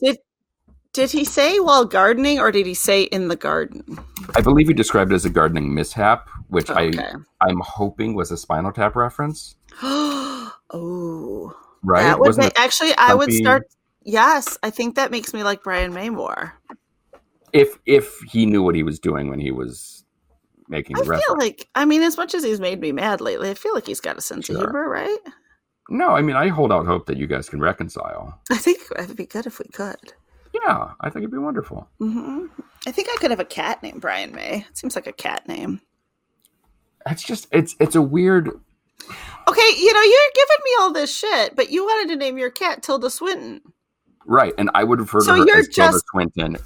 Did did he say while gardening or did he say in the garden? I believe he described it as a gardening mishap, which Okay. I I'm hoping was a Spinal Tap reference, oh, right? that would make, actually. I would start. Yes, I think that makes me like Brian May more. if if he knew what he was doing when he was making I the feel reference. like, I mean, as much as he's made me mad lately, I feel like he's got a sense of humor, right? No, I mean I hold out hope that you guys can reconcile. I think it would be good if we could. Yeah, I think it'd be wonderful. hmm I think I could have a cat named Brian May. It seems like a cat name. It's just it's it's a weird Okay, you know, you're giving me all this shit, but you wanted to name your cat Tilda Swinton. right, and I would refer to So her you're as Tilda Swinton,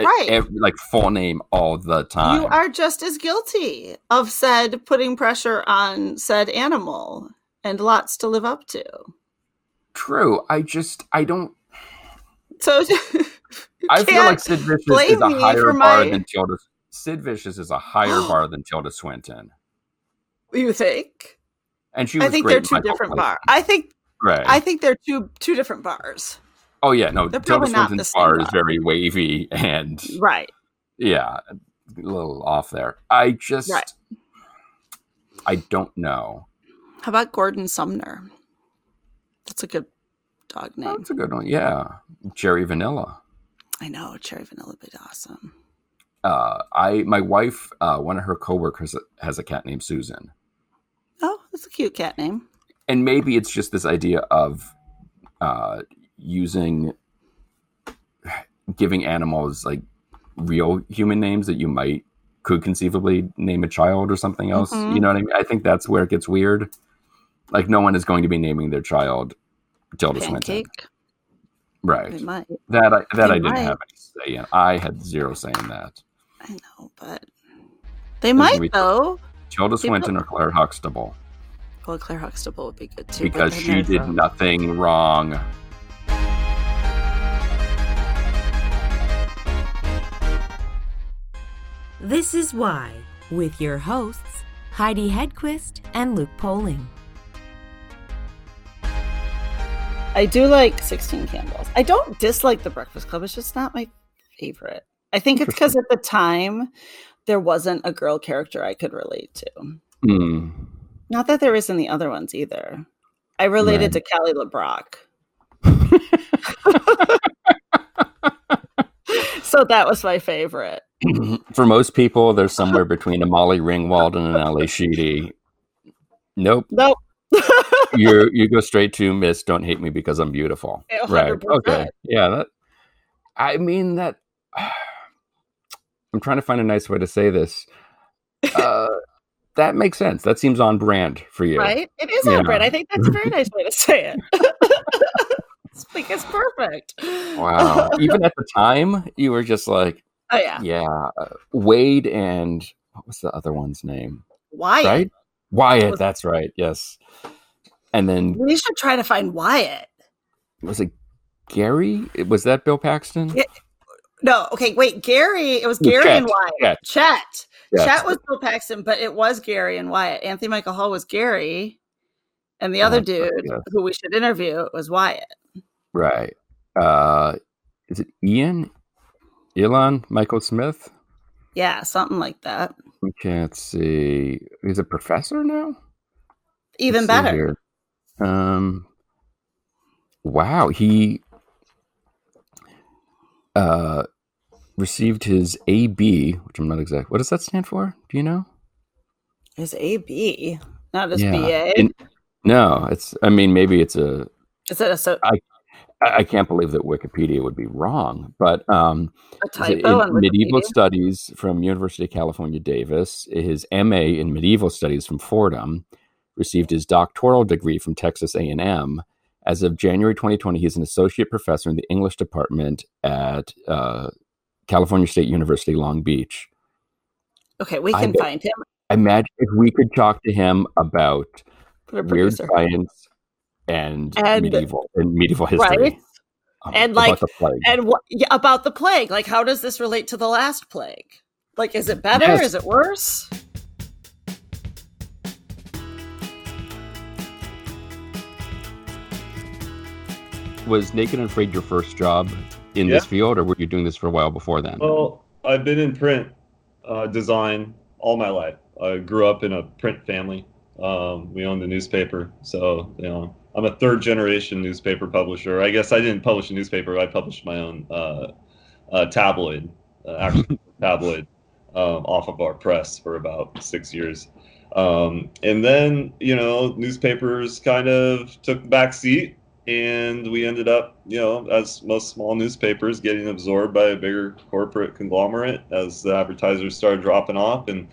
Right. ev- like full name all the time. You are just as guilty of said putting pressure on said animal and lots to live up to. True. I just I don't. So I feel like Sid Vicious is a higher bar my- than Tilda. Sid Vicious is a higher bar than Tilda Swinton, you think? and she was I think they're two different bars. I think Right. I think they're two two different bars. oh yeah, no. they're Tilda the Swinton's same bar is very wavy and Right. yeah, a little off there. I just Right. I don't know. How about Gordon Sumner? That's a good dog name. That's a good one. Yeah, Cherry Vanilla. I know, Cherry Vanilla would be awesome. Uh, I my wife, uh, one of her coworkers has a cat named Susan. Oh, that's a cute cat name. and maybe it's just this idea of uh, using giving animals like real human names that you might could conceivably name a child or something else. Mhm. You know what I mean? I think that's where it gets weird. Like no one is going to be naming their child Tilda Swinton, Pancake. right? They might. That I that They I didn't might. have any say in. I had zero say in that. I know, but they might though. Tilda People- Swinton or Claire Huxtable Well, Claire Huxtable would be good too. because she did a- nothing wrong. This is Why, with your hosts, Heidi Hedquist and Luke Poling. I do like Sixteen Candles. I don't dislike The Breakfast Club. It's just not my favorite. I think it's because at the time there wasn't a girl character I could relate to. Hmm. Not that there is in the other ones either. I related to Kelly LeBrock. so that was my favorite. For most people, they're somewhere between a Molly Ringwald and an Ally Sheedy. Nope. Nope. You you go straight to Miss Don't Hate Me Because I'm Beautiful. A Right. Okay. Yeah, that I mean that I'm trying to find a nice way to say this. Uh that makes sense. That seems on brand for you. Right? It is Yeah. on brand. I think that's a very nice way to say it. it's like it's perfect. Wow. Even at the time, you were just like, Oh yeah. yeah, uh, Wade and what was the other one's name? Wyatt. Right? Wyatt, that's right. Yes. And then We should try to find Wyatt. was it Gary? Was that Bill Paxton? Yeah. No, okay, wait. Gary, it was Gary Chet, and Wyatt. Chet. Chet. Chet was Bill Paxton, but it was Gary and Wyatt. Anthony Michael Hall was Gary, and the other right, dude yes. who we should interview was Wyatt. Right. Uh is it Ian? Ilan Michael Smith? Yeah, something like that. We can't see. He's a professor now? Even Let's better. Um Wow, he uh received his AB, which I'm not exact. What does that stand for? Do you know? His AB, not his Yeah. BA. In- no, it's I mean maybe it's a Is it a, so, I, I can't believe that Wikipedia would be wrong, but um, a typo? in on medieval studies from University of California, Davis. His MA in medieval studies from Fordham. Received his doctoral degree from Texas A&M. As of January 2020, he's an associate professor in the English department at uh, California State University, Long Beach. Okay, we can bet- find him. Imagine if we could talk to him about weird science and, And- medieval and medieval history. Right? Um, And, like- the plague. And what yeah, about the plague? Like, how does this relate to the last plague? Like, is it better? Yes. Is it worse? was Naked and Afraid your first job in this field, or were you doing this for a while before then? Well, I've been in print uh, design all my life. I grew up in a print family. Um, we owned a newspaper, so you know I'm a third generation newspaper publisher. I guess I didn't publish a newspaper. I published my own uh, uh, tabloid, uh, actual tabloid, um, off of our press for about six years. Um, and then you know newspapers kind of took the back seat and we ended up, you know, as most small newspapers, getting absorbed by a bigger corporate conglomerate as the advertisers started dropping off, and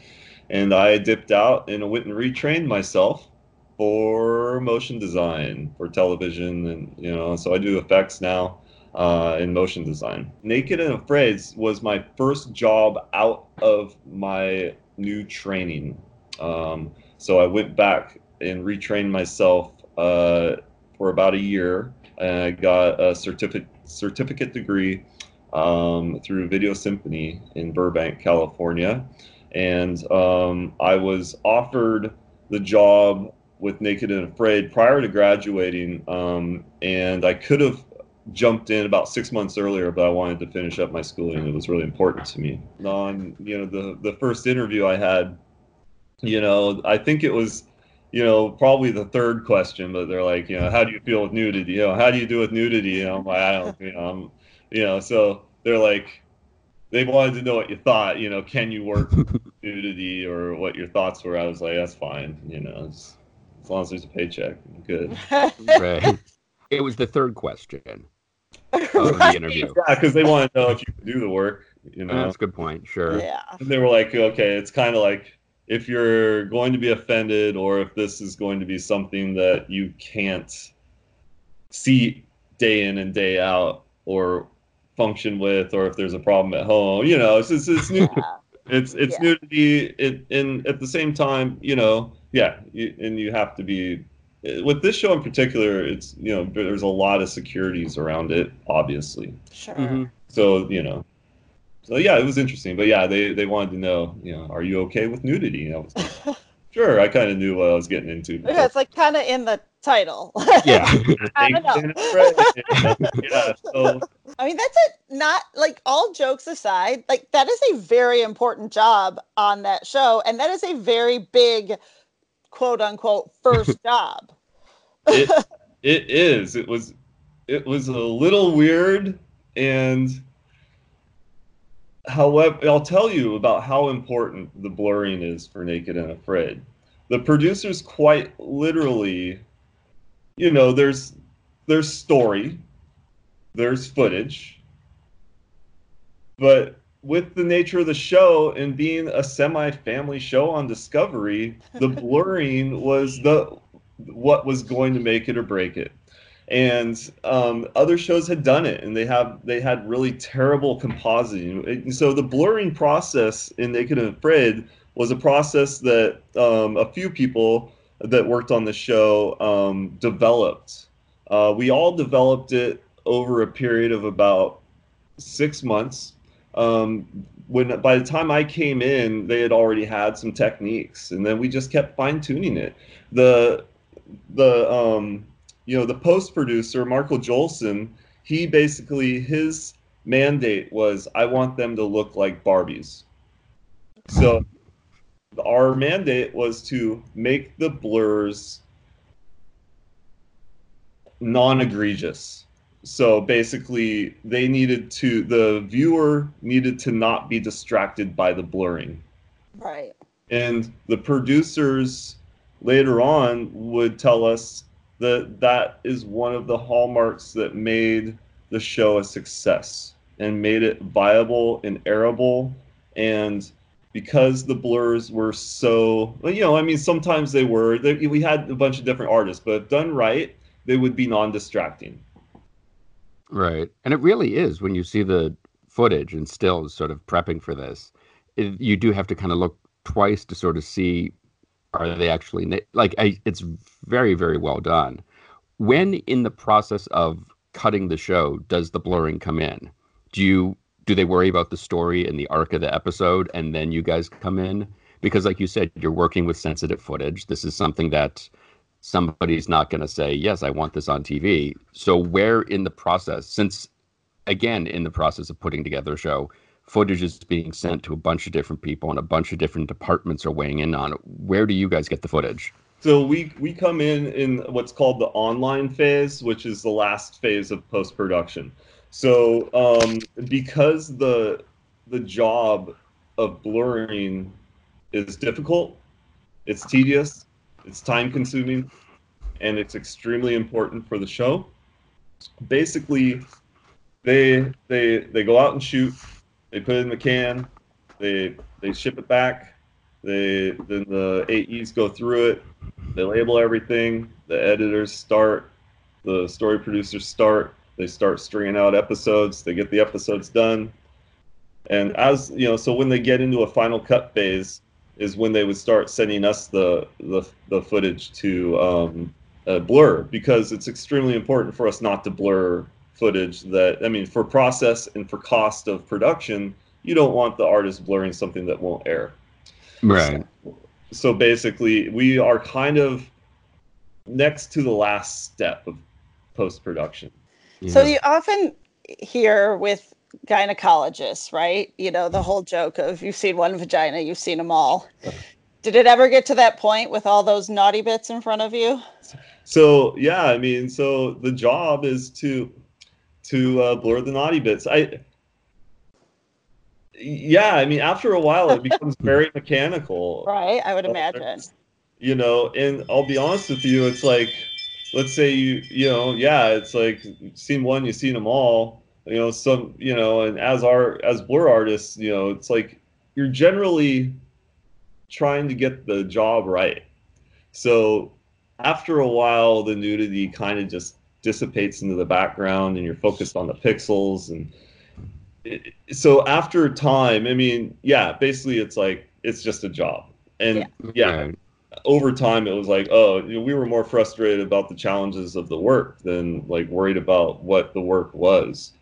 and I dipped out and went and retrained myself for motion design for television, and you know, so I do effects now uh, in motion design. Naked and Afraid was my first job out of my new training. Um, so I went back and retrained myself uh, for about a year, and I got a certificate certificate degree um, through Video Symphony in Burbank, California, and um, I was offered the job with Naked and Afraid prior to graduating, um, and I could have jumped in about six months earlier, but I wanted to finish up my schooling. It was really important to me. On you know the the first interview I had, you know, I think it was you know, probably the third question, but they're like, you know, how do you feel with nudity? You know, how do you do with nudity? Know, I'm like, I don't, you know, I'm, you know, so they're like, they wanted to know what you thought, you know, can you work with nudity or what your thoughts were? I was like, that's fine, you know, as, as long as there's a paycheck, I'm good. right. It was the third question of the interview. Yeah, because they want to know if you can do the work, you know. That's a good point. Sure. yeah. And they were like, okay, it's kind of like if you're going to be offended or if this is going to be something that you can't see day in and day out or function with, or if there's a problem at home, you know, it's it's, it's new. Yeah. It's it's Yeah. nudity. It and at the same time, you know, yeah, you, and you have to be. With this show in particular, it's you know there's a lot of securities around it, obviously. Sure. Mhm. So you know, so yeah, it was interesting. But yeah, they they wanted to know, you know, are you okay with nudity? And I was like, sure. I kind of knew what I was getting into. Yeah, it's like kind of in the title. Yeah. I don't know. yeah. So I mean, that's it. Not like all jokes aside, like that is a very important job on that show, and that is a very big, quote unquote, first job. it it is. It was it was a little weird and however I'll tell you about how important the blurring is for Naked and Afraid. The producers quite literally you know, there's there's story, there's footage, but with the nature of the show and being a semi-family show on Discovery, the blurring was the what was going to make it or break it. And um, other shows had done it, and they have they had really terrible compositing. And so the blurring process in Naked and Afraid was a process that um, a few people that worked on the show um, developed. Uh, we all developed it over a period of about six months. Um, when by the time I came in, they had already had some techniques, and then we just kept fine tuning it. The the um, you know the post producer Marco Jolson, he basically his mandate was I want them to look like Barbies. So our mandate was to make the blurs non-egregious. So basically they needed to the viewer needed to not be distracted by the blurring. Right. And the producers later on would tell us that that is one of the hallmarks that made the show a success and made it viable and airable. And because the blurs were so, you know, I mean, sometimes they were, they, we had a bunch of different artists, but done right, they would be non distracting. Right. And it really is when you see the footage and stills sort of prepping for this, it, you do have to kind of look twice to sort of see are they actually like I, it's very very well done. When in the process of cutting the show does the blurring come in? Do you do they worry about the story and the arc of the episode and then you guys come in because like you said you're working with sensitive footage. This is something that somebody's not going to say, Yes, I want this on TV. So, where in the process, since again, in the process of putting together a show, footage is being sent to a bunch of different people and a bunch of different departments are weighing in on it, where do you guys get the footage? So we we come in in what's called the online phase, which is the last phase of post production. So um, because the the job of blurring is difficult, it's tedious, it's time consuming, and it's extremely important for the show. Basically, they they they go out and shoot, they put it in the can, they they ship it back, they then the AEs go through it, they label everything, the editors start, the story producers start, they start stringing out episodes, they get the episodes done. And as you know, so when they get into a final cut phase, is when they would start sending us the the, the footage to um, uh, blur because it's extremely important for us not to blur footage that I mean for process and for cost of production you don't want the artist blurring something that won't air. Right. So, so basically we are kind of next to the last step of post production so you often hear with gynecologists, right? You know, the whole joke of you've seen one vagina, you've seen them all. Did it ever get to that point with all those naughty bits in front of you? So yeah, I mean, so the job is to to uh, blur the naughty bits. I yeah, I mean, after a while, it becomes very mechanical. Right, I would imagine. You know, and I'll be honest with you, it's like, let's say you, you know, yeah, it's like seen one, you've seen them all you know some you know and as our as blur artists you know it's like you're generally trying to get the job right. So after a while the nudity kind of just dissipates into the background and you're focused on the pixels and it, so after time i mean yeah basically it's like it's just a job. And yeah, yeah. Right. Over time it was like oh you know, we were more frustrated about the challenges of the work than like worried about what the work was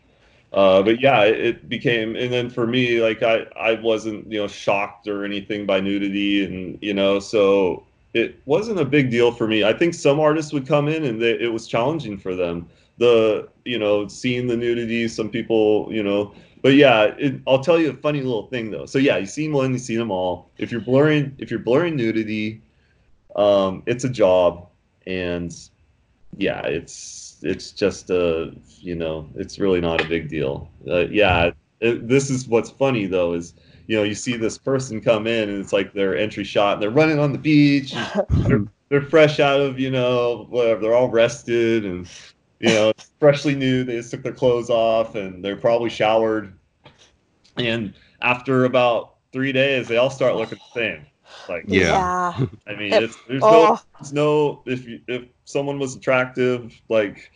uh, but yeah, it became, and then for me, like I, I wasn't, you know, shocked or anything by nudity, and you know, so it wasn't a big deal for me. I think some artists would come in and they, it was challenging for them. The, you know, seeing the nudity, some people, you know, but yeah, it, I'll tell you a funny little thing though. So yeah, you've seen one, you've seen them all. If you're blurring, if you're blurring nudity, um, it's a job, and yeah, it's it's just a you know it's really not a big deal. Uh, yeah, it, this is what's funny though is you know you see this person come in and it's like their entry shot and they're running on the beach. they're, they're fresh out of you know whatever. They're all rested and you know freshly new. They just took their clothes off and they're probably showered. And after about three days, they all start looking the same. Like yeah, I mean, it's, there's oh. no, there's no oh. if you, if someone was attractive, like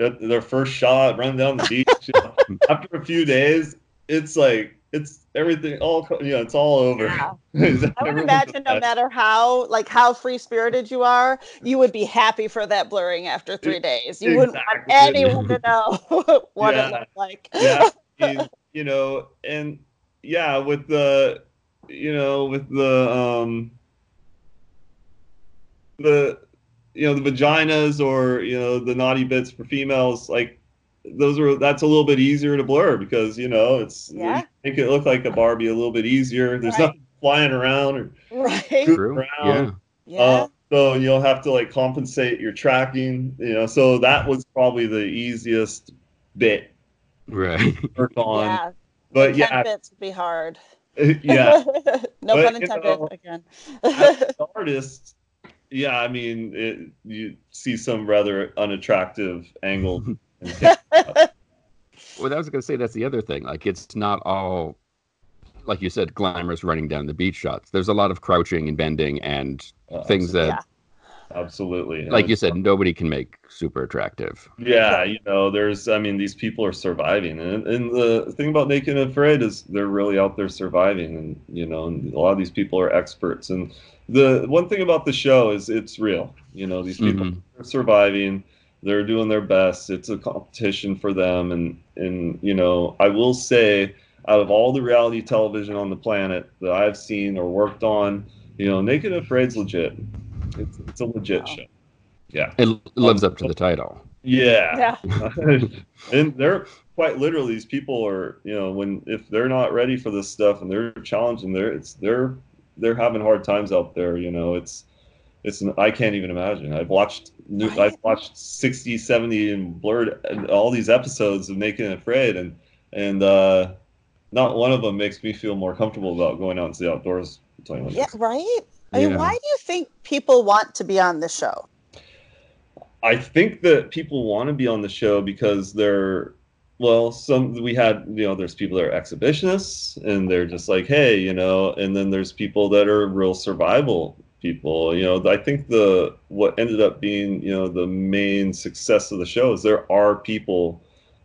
uh, their first shot, run down the beach. after a few days, it's like it's everything all you know it's all over yeah. i would imagine no matter how like how free spirited you are you would be happy for that blurring after three days you exactly. wouldn't want anyone to know what yeah. it looked like yeah you know and yeah with the you know with the um the you know the vaginas or you know the naughty bits for females like those are that's a little bit easier to blur because you know it's yeah. make it look like a Barbie a little bit easier. There's right. nothing flying around or right. True. around. Yeah. yeah. Uh, so you'll have to like compensate your tracking, you know. So that was probably the easiest bit. Right. Work on. Yeah. But yeah, bits would be hard. yeah. no but, pun intended you know, again. as artists, yeah, I mean, it, you see some rather unattractive angle. well, I was going to say that's the other thing. Like, it's not all, like you said, glamorous running down the beach shots. There's a lot of crouching and bending and uh, things that. Yeah. Absolutely. Like you said, nobody can make super attractive. Yeah, you know, there's, I mean, these people are surviving. And, and the thing about Naked and Afraid is they're really out there surviving. And, you know, and a lot of these people are experts. And the one thing about the show is it's real. You know, these people mm-hmm. are surviving. They're doing their best. It's a competition for them, and and you know, I will say, out of all the reality television on the planet that I've seen or worked on, you know, Naked and Afraid's legit. It's, it's a legit wow. show. yeah, It l- lives up to the title. yeah, Yeah. and they're quite literally these people are you know when if they're not ready for this stuff and they're challenged and they're it's they're they're having hard times out there you know it's it's i can't even imagine i've watched new Right. i've watched 60 70 and blurred and all these episodes of naked and afraid and and uh not one of them makes me feel more comfortable about going out into the outdoors I'll you. Yeah, right? I mean, Yeah. why do you think people want to be on the show? I think that people want to be on the show because they're well, some we had, you know, there's people that are exhibitionists and they're just like, hey, you know, and then there's people that are real survival people. You know, I think the what ended up being, you know, the main success of the show is there are people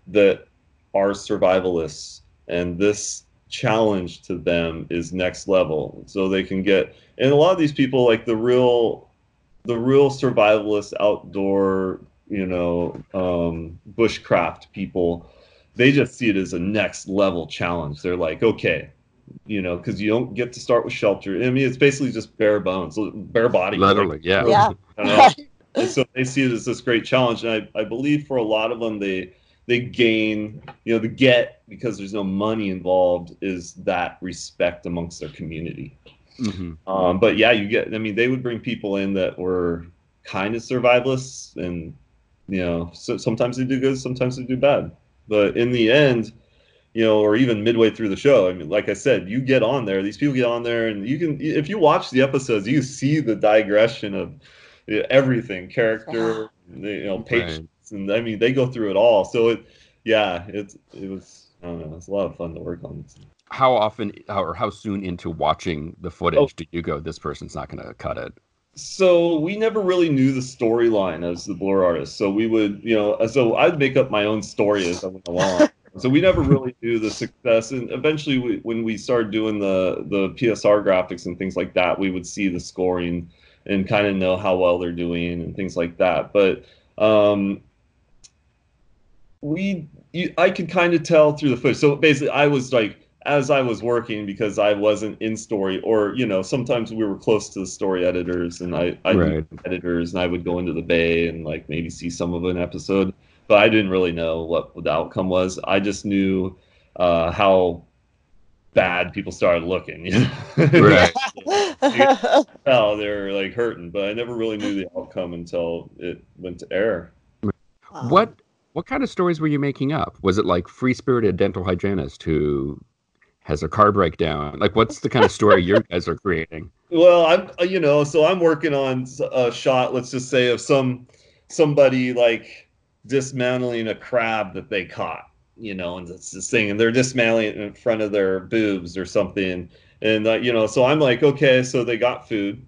that are survivalists and this challenge to them is next level. So they can get and a lot of these people like the real the real survivalist outdoor you know um, bushcraft people they just see it as a next level challenge they're like okay you know because you don't get to start with shelter i mean it's basically just bare bones bare body Literally, yeah. Yeah. and so they see it as this great challenge and I, I believe for a lot of them they they gain you know the get because there's no money involved is that respect amongst their community hmm um, but yeah, you get. I mean, they would bring people in that were kind of survivalists, and you know, so sometimes they do good, sometimes they do bad. But in the end, you know, or even midway through the show, I mean, like I said, you get on there. These people get on there, and you can, if you watch the episodes, you see the digression of you know, everything, character, you know, Right. Patience, and I mean, they go through it all. So it, yeah, it's it was. I don't know. It's a lot of fun to work on. How often or how soon into watching the footage Oh. do you go, this person's not going to cut it? So we never really knew the storyline as the blur artist. So we would, you know, so I'd make up my own story as I went along. so we never really knew the success. And eventually, we, when we started doing the the PSR graphics and things like that, we would see the scoring and kind of know how well they're doing and things like that. But um, we, you, I could kind of tell through the footage. So basically, I was like as I was working because I wasn't in story, or you know, sometimes we were close to the story editors, and I, I Right. editors, and I would go into the bay and like maybe see some of an episode, but I didn't really know what the outcome was. I just knew uh, how bad people started looking. You know? Right. Well, they're like hurting, but I never really knew the outcome until it went to air. What what kind of stories were you making up? Was it like free spirited dental hygienist who has a car breakdown? Like, what's the kind of story you guys are creating? Well, I'm uh, you know, so I'm working on a shot. Let's just say of some somebody like dismantling a crab that they caught, you know, and it's this thing, and they're dismantling it in front of their boobs or something, and uh, you know, so I'm like, okay, so they got food,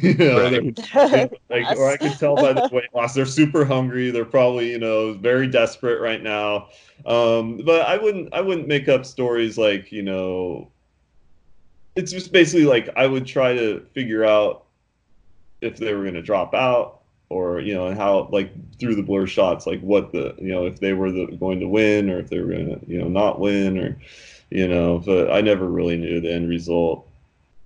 you know, they're- like, or I can tell by the weight loss, they're super hungry. They're probably, you know, very desperate right now. Um, but I wouldn't, I wouldn't make up stories like, you know, it's just basically like I would try to figure out if they were going to drop out or, you know, and how, like, through the blur shots, like what the, you know, if they were the, going to win or if they were going to, you know, not win or, you know, but I never really knew the end result.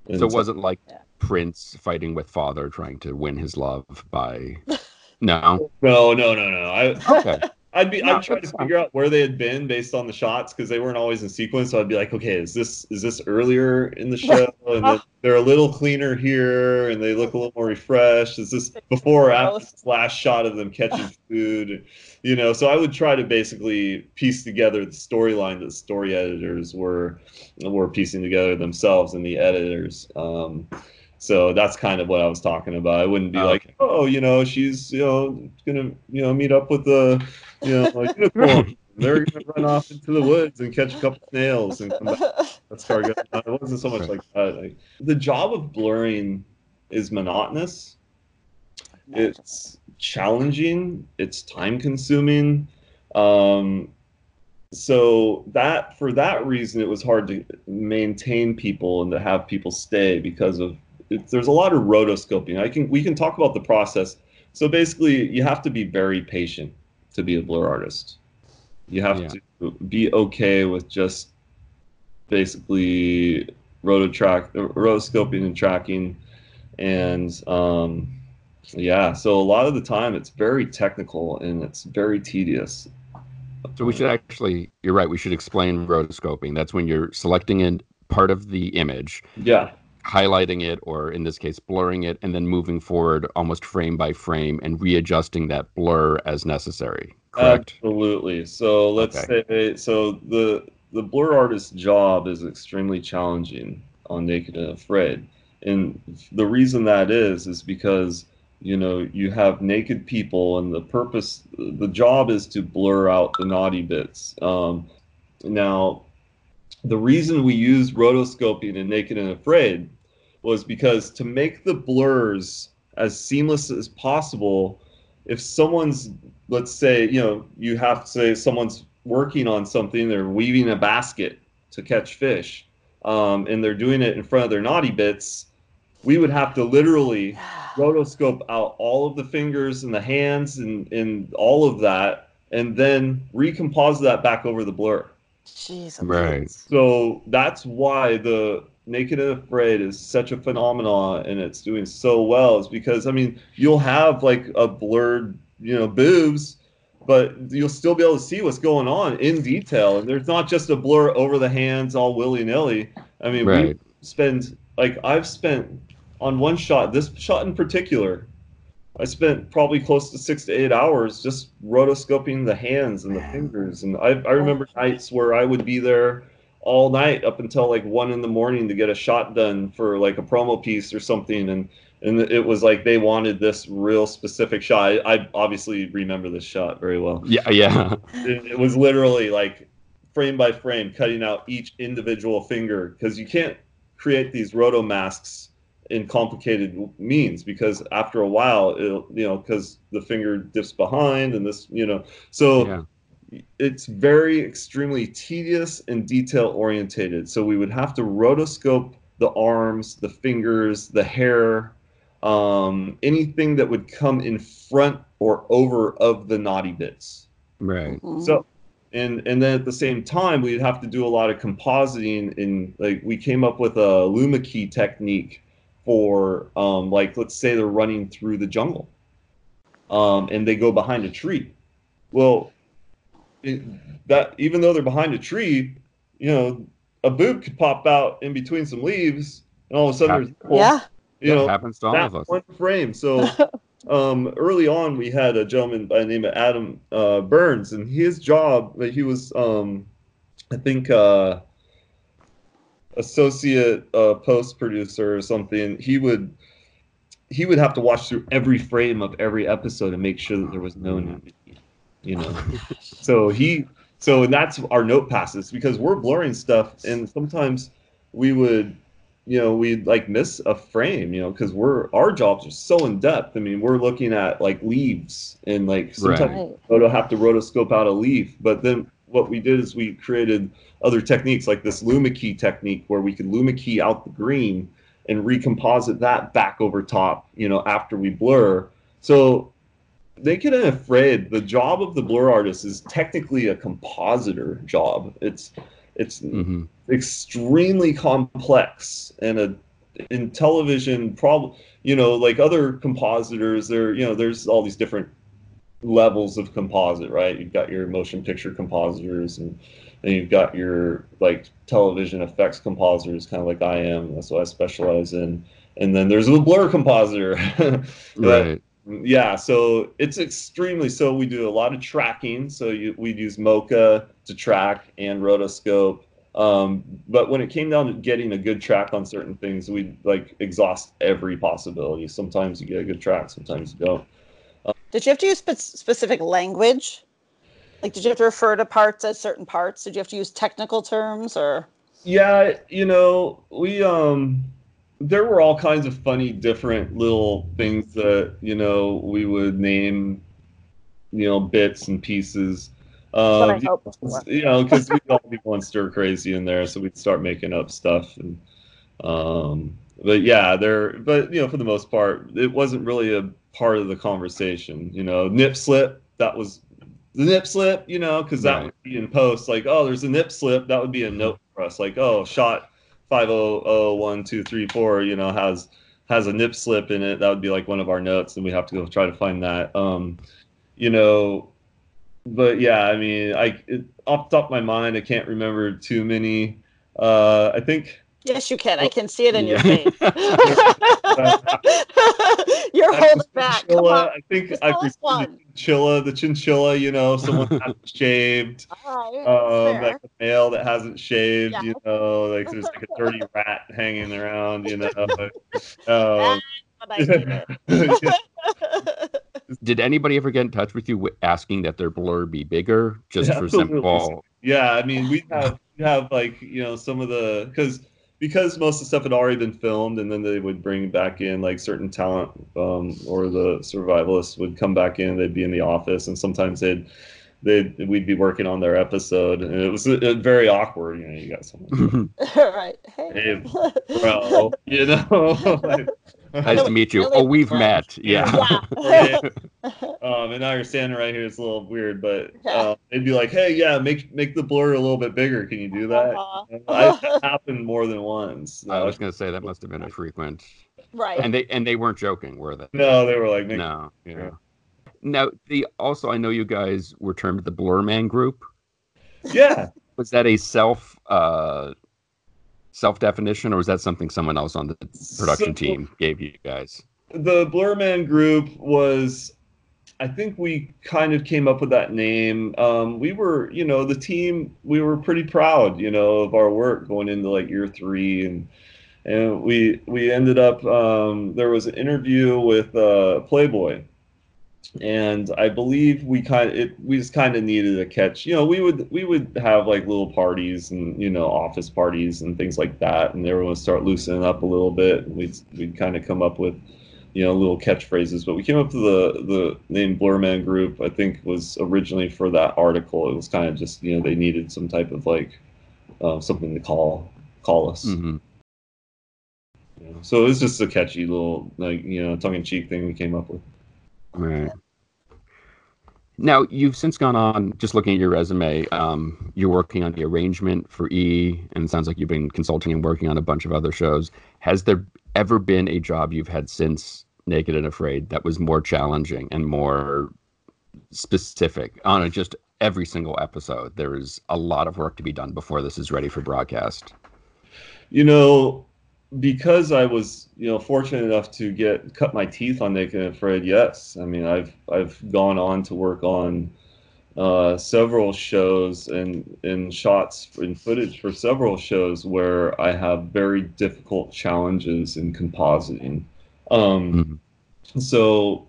And So it wasn't like Yeah. Prince fighting with father trying to win his love by. No. No, no, no, no. I, Okay. I'd be No, I'd try to that's figure out where they had been based on the shots because they weren't always in sequence. So I'd be like, okay, is this is this earlier in the show? And then they're a little cleaner here, and they look a little more refreshed. Is this before or after this last shot of them catching food? You know, so I would try to basically piece together the storyline that the story editors were were piecing together themselves and the editors. Um, so that's kind of what I was talking about. I wouldn't be Oh, like, okay. oh, you know, she's you know gonna you know meet up with the you know like unicorn. They're gonna run off into the woods and catch a couple snails and come back. That's good. It wasn't so much like that. Like, the job of blurring is monotonous. It's challenging. It's time consuming. Um, so that for that reason, it was hard to maintain people and to have people stay because of it, there's a lot of rotoscoping. I can we can talk about the process. So basically, you have to be very patient to be a blur artist. You have Yeah. to be okay with just basically rototrack, rotoscoping and tracking, and um, Yeah, so a lot of the time it's very technical and it's very tedious. So we should actually, you're right, we should explain rotoscoping. That's when you're selecting in part of the image, Yeah, highlighting it, or in this case, blurring it, and then moving forward almost frame by frame and readjusting that blur as necessary. Correct? absolutely. So let's say so the the blur artist's job is extremely challenging on Naked and Afraid, and the reason that is is because you know you have naked people, and the purpose, the job is to blur out the naughty bits. Um, now, the reason we use rotoscoping in Naked and Afraid was because to make the blurs as seamless as possible, if someone's let's say you know you have to say someone's working on something they're weaving a basket to catch fish um, and they're doing it in front of their naughty bits we would have to literally rotoscope out all of the fingers and the hands and, and all of that and then recompose that back over the blur Jeez. Right. so that's why the Naked and Afraid is such a phenomenon and it's doing so well. Is because I mean you'll have like a blurred you know boobs but you'll still be able to see what's going on in detail. And there's not just a blur over the hands all willy-nilly. I mean Right. we spend like I've spent on one shot this shot in particular I spent probably close to six to eight hours just rotoscoping the hands and the fingers. And I, I remember oh. nights where I would be there all night up until like one in the morning to get a shot done for like a promo piece or something. And and it was like they wanted this real specific shot. I, I obviously remember this shot very well. Yeah, yeah. It, it was literally like frame by frame, cutting out each individual finger because you can't create these roto masks in complicated means because after a while it'll you know because the finger dips behind and this you know so Yeah. It's very extremely tedious and detail orientated so we would have to rotoscope the arms the fingers the hair um, anything that would come in front or over of the naughty bits Right. Mhm. so, and and then at the same time, we'd have to do a lot of compositing. In like, we came up with a Luma key technique for um, like, let's say they're running through the jungle, um, and they go behind a tree. Well, it, that even though they're behind a tree, you know, a boob could pop out in between some leaves, and all of a sudden, there's yeah. you know, happens to all that of us. one frame. So um, early on, we had a gentleman by the name of Adam uh, Burns, and his job, like, he was, um, I think, uh, associate uh, post producer or something. He would he would have to watch through every frame of every episode and make sure that there was no nudity. You know, so he so that's our note passes because we're blurring stuff, and sometimes we would you know we'd like miss a frame you know because we're our jobs are so in depth i mean we're looking at like leaves and like sometimes Right. photo have to rotoscope out a leaf but then what we did is we created other techniques like this luma key technique where we could luma key out the green and recomposite that back over top you know after we blur. So naked and afraid the job of the blur artist is technically a compositor job. It's it's hmm extremely complex and a in television problem you know like other compositors there you know there's all these different levels of composite right? You've got your motion picture compositors and then you've got your like television effects compositors kind of like i am that's what i specialize in. And then there's a blur compositor. Right. Yeah, so it's extremely so we do a lot of tracking. So you, we'd use Mocha to track and rotoscope. Um, but when it came down to getting a good track on certain things, we'd like exhaust every possibility. Sometimes you get a good track, sometimes you don't. Did you have to use spe- specific language? Like, did you have to refer to parts as certain parts? Did you have to use technical terms or? Yeah, you know, we um there were all kinds of funny different little things that, you know, we would name you know, bits and pieces. What I Um, you know, because we'd all be going stir crazy in there, so we'd start making up stuff. And um, but yeah, there. But you know, for the most part, it wasn't really a part of the conversation. You know, nip slip that was the nip slip. You know, because that Right. would be in post. Like, oh, there's a nip slip. That would be a note for us. Like, oh, shot five oh oh one two three four. You know, has has a nip slip in it. That would be like one of our notes, and we have to go try to find that. Um, you know, but yeah, I mean, I it, off the top of my mind, I can't remember too many. Uh, I think Yes, you can. I can see it in your face. You're I holding back. Come on. I think Just I tell us prefer the chinchilla, the chinchilla. You know, someone hasn't shaved. All right, Um, like a male that hasn't shaved. Yeah. You know, like there's like a dirty rat hanging around. You know. um, But I get it. Did anybody ever get in touch with you asking that their blur be bigger, just for Absolutely. simple? Yeah, I mean, we have we have like you know some of the because because most of the stuff had already been filmed, and then they would bring back in like certain talent, um, or the survivalists would come back in. They'd be in the office, and sometimes they'd they'd we'd be working on their episode, and it was uh, very awkward. You know, you got someone, All right. Hey. Hey, bro, you know. like, nice to meet you. Really Oh, we've fun. met. Yeah. Yeah. um, and now you're standing right here. It's a little weird, but Yeah. uh, they'd be like, "Hey, yeah, make make the blur a little bit bigger. Can you do that?" Uh-huh. I, that happened more than once. I was gonna say that must have been a frequent. Right. And they and they weren't joking, were they? no, they were like, make, No. Yeah. Yeah. Now, the also I know you guys were termed the Blur Man Group. yeah. Was that a self uh, self definition, or was that something someone else on the production So- team gave you guys? The Blur Man group was, I think we kind of came up with that name. Um, we were, you know, the team. We were pretty proud, you know, of our work going into like year three, and and we we ended up. Um, there was an interview with uh, Playboy, and I believe we kind of it, we just kind of needed a catch. You know, we would we would have like little parties and you know office parties and things like that, and everyone would start loosening up a little bit. And we'd we'd kind of come up with you know little catchphrases. But we came up with the the name Blur Man Group. I think was originally for that article. It was kind of just you know they needed some type of like uh, something to call call us. hmm you know. So it was just a catchy little like you know tongue in cheek thing we came up with. Right. Now you've since gone on. Just looking at your resume, um, you're working on the arrangement for E, and it sounds like you've been consulting and working on a bunch of other shows. Has there ever been a job you've had since Naked and Afraid that was more challenging and more specific on a, just every single episode? There is a lot of work to be done before this is ready for broadcast. You know, because I was, you know, fortunate enough to get cut my teeth on Naked and Afraid. Yes, I mean, I've I've gone on to work on uh, several shows and and shots and footage for several shows where I have very difficult challenges in compositing. Um, So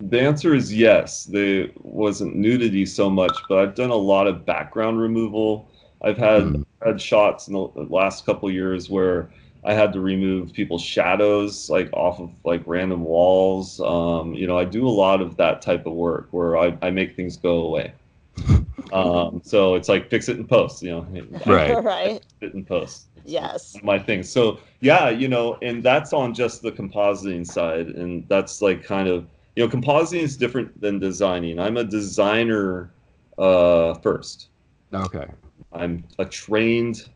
the answer is yes. There wasn't nudity so much, but I've done a lot of background removal. I've had Mhm. had shots in the last couple years where I had to remove people's shadows like off of like random walls. Um, you know, I do a lot of that type of work where I, I make things go away. Um, so it's like fix it in post, you know. Right. right. Fix it in post. It's Yes. my thing. So yeah, you know, and that's on just the compositing side, and that's like kind of you know, compositing is different than designing. I'm a designer uh, first. Okay. I'm a trained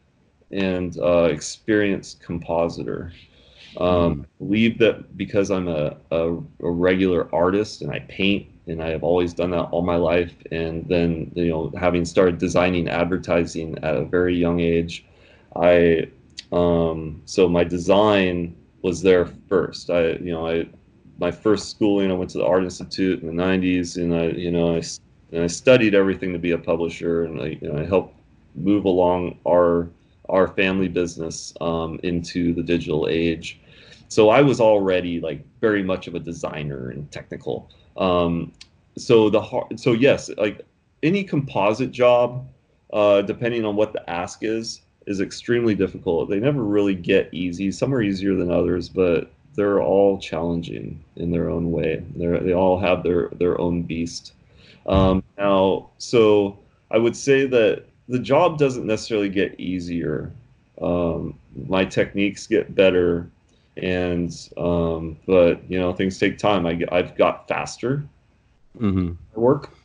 and uh, experienced compositor. Um, believe that because I'm a, a, a regular artist and I paint and I have always done that all my life, and then you know having started designing advertising at a very young age, I um, so my design was there first. I you know I my first schooling I went to the Art Institute in the '90s, and I you know I and I studied everything to be a publisher, and I you know I helped move along our our family business um, into the digital age. So I was already like very much of a designer and technical. Um, so the hard, so yes, like any composite job, uh, depending on what the ask is, is extremely difficult. They never really get easy. Some are easier than others, but they're all challenging in their own way. They they all have their their own beast. Um, now, so I would say that the job doesn't necessarily get easier. Um, my techniques get better, and um, but you know things take time. I I've got faster hmm at work,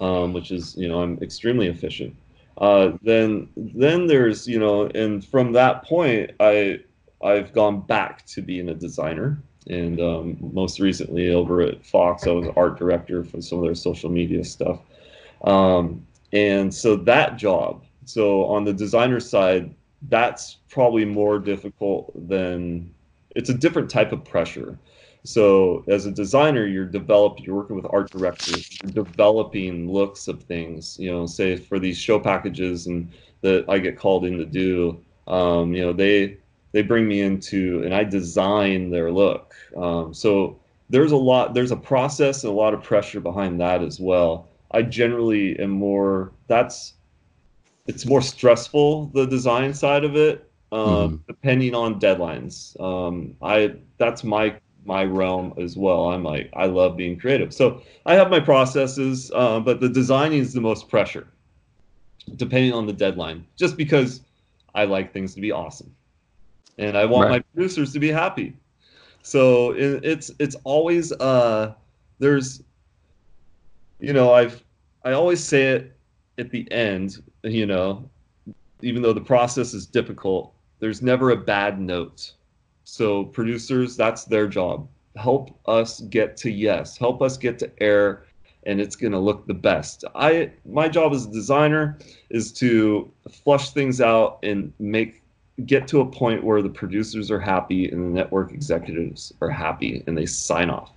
um, which is you know I'm extremely efficient. Uh, then then there's you know and from that point I I've gone back to being a designer. And um, most recently over at Fox, I was art director for some of their social media stuff. Um, and so that job, so on the designer side, that's probably more difficult than it's a different type of pressure. So as a designer, you're developing, you're working with art directors, you're developing looks of things. You know, say for these show packages and that I get called in to do, um, you know, they they bring me into and I design their look. Um, so there's a lot, there's a process and a lot of pressure behind that as well. I generally am more that's it's more stressful the design side of it um, mm-hmm. depending on deadlines. Um, I that's my my realm as well. I'm like I love being creative, so I have my processes, uh, but the designing is the most pressure, depending on the deadline. Just because I like things to be awesome, and I want right. my producers to be happy. So it, it's it's always uh there's you know I've I always say it at the end, you know, even though the process is difficult, there's never a bad note. So producers, that's their job. Help us get to yes, help us get to air and it's going to look the best. I my job as a designer is to flush things out and make get to a point where the producers are happy and the network executives are happy and they sign off.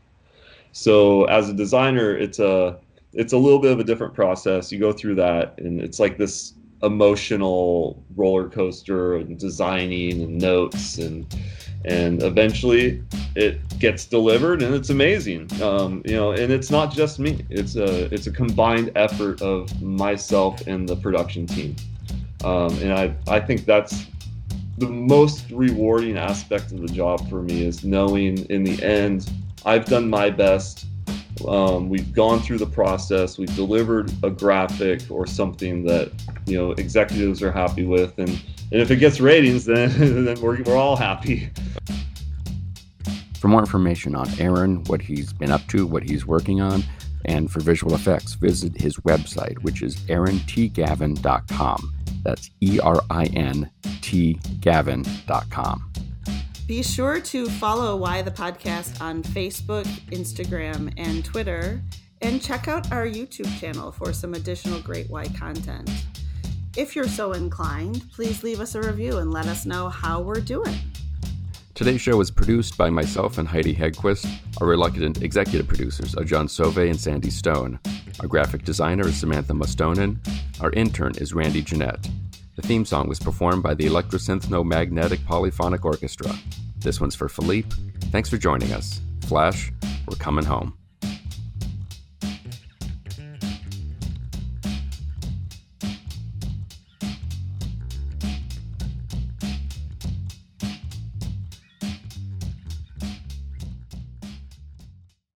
So as a designer, it's a it's a little bit of a different process. You go through that, and it's like this emotional roller coaster and designing and notes and and eventually it gets delivered and it's amazing. Um, you know and it's not just me. It's a it's a combined effort of myself and the production team. Um, and I I think that's the most rewarding aspect of the job for me is knowing in the end I've done my best um, we've gone through the process. We've delivered a graphic or something that you know executives are happy with, and and if it gets ratings, then then we're we're all happy. For more information on Erin, what he's been up to, what he's working on, and for visual effects, visit his website, which is erinTgavin.com. That's E R I N T Gavin.com. Be sure to follow Why the Podcast on Facebook, Instagram, and Twitter, and check out our YouTube channel for some additional great Why content. If you're so inclined, please leave us a review and let us know how we're doing. Today's show was produced by myself and Heidi Hedquist. Our reluctant executive producers are John Sove and Sandy Stone. Our graphic designer is Samantha Mustonen. Our intern is Randy Jeanette. The theme song was performed by the Electrosynth Magnetic Polyphonic Orchestra. This one's for Philippe. Thanks for joining us. Flash, we're coming home.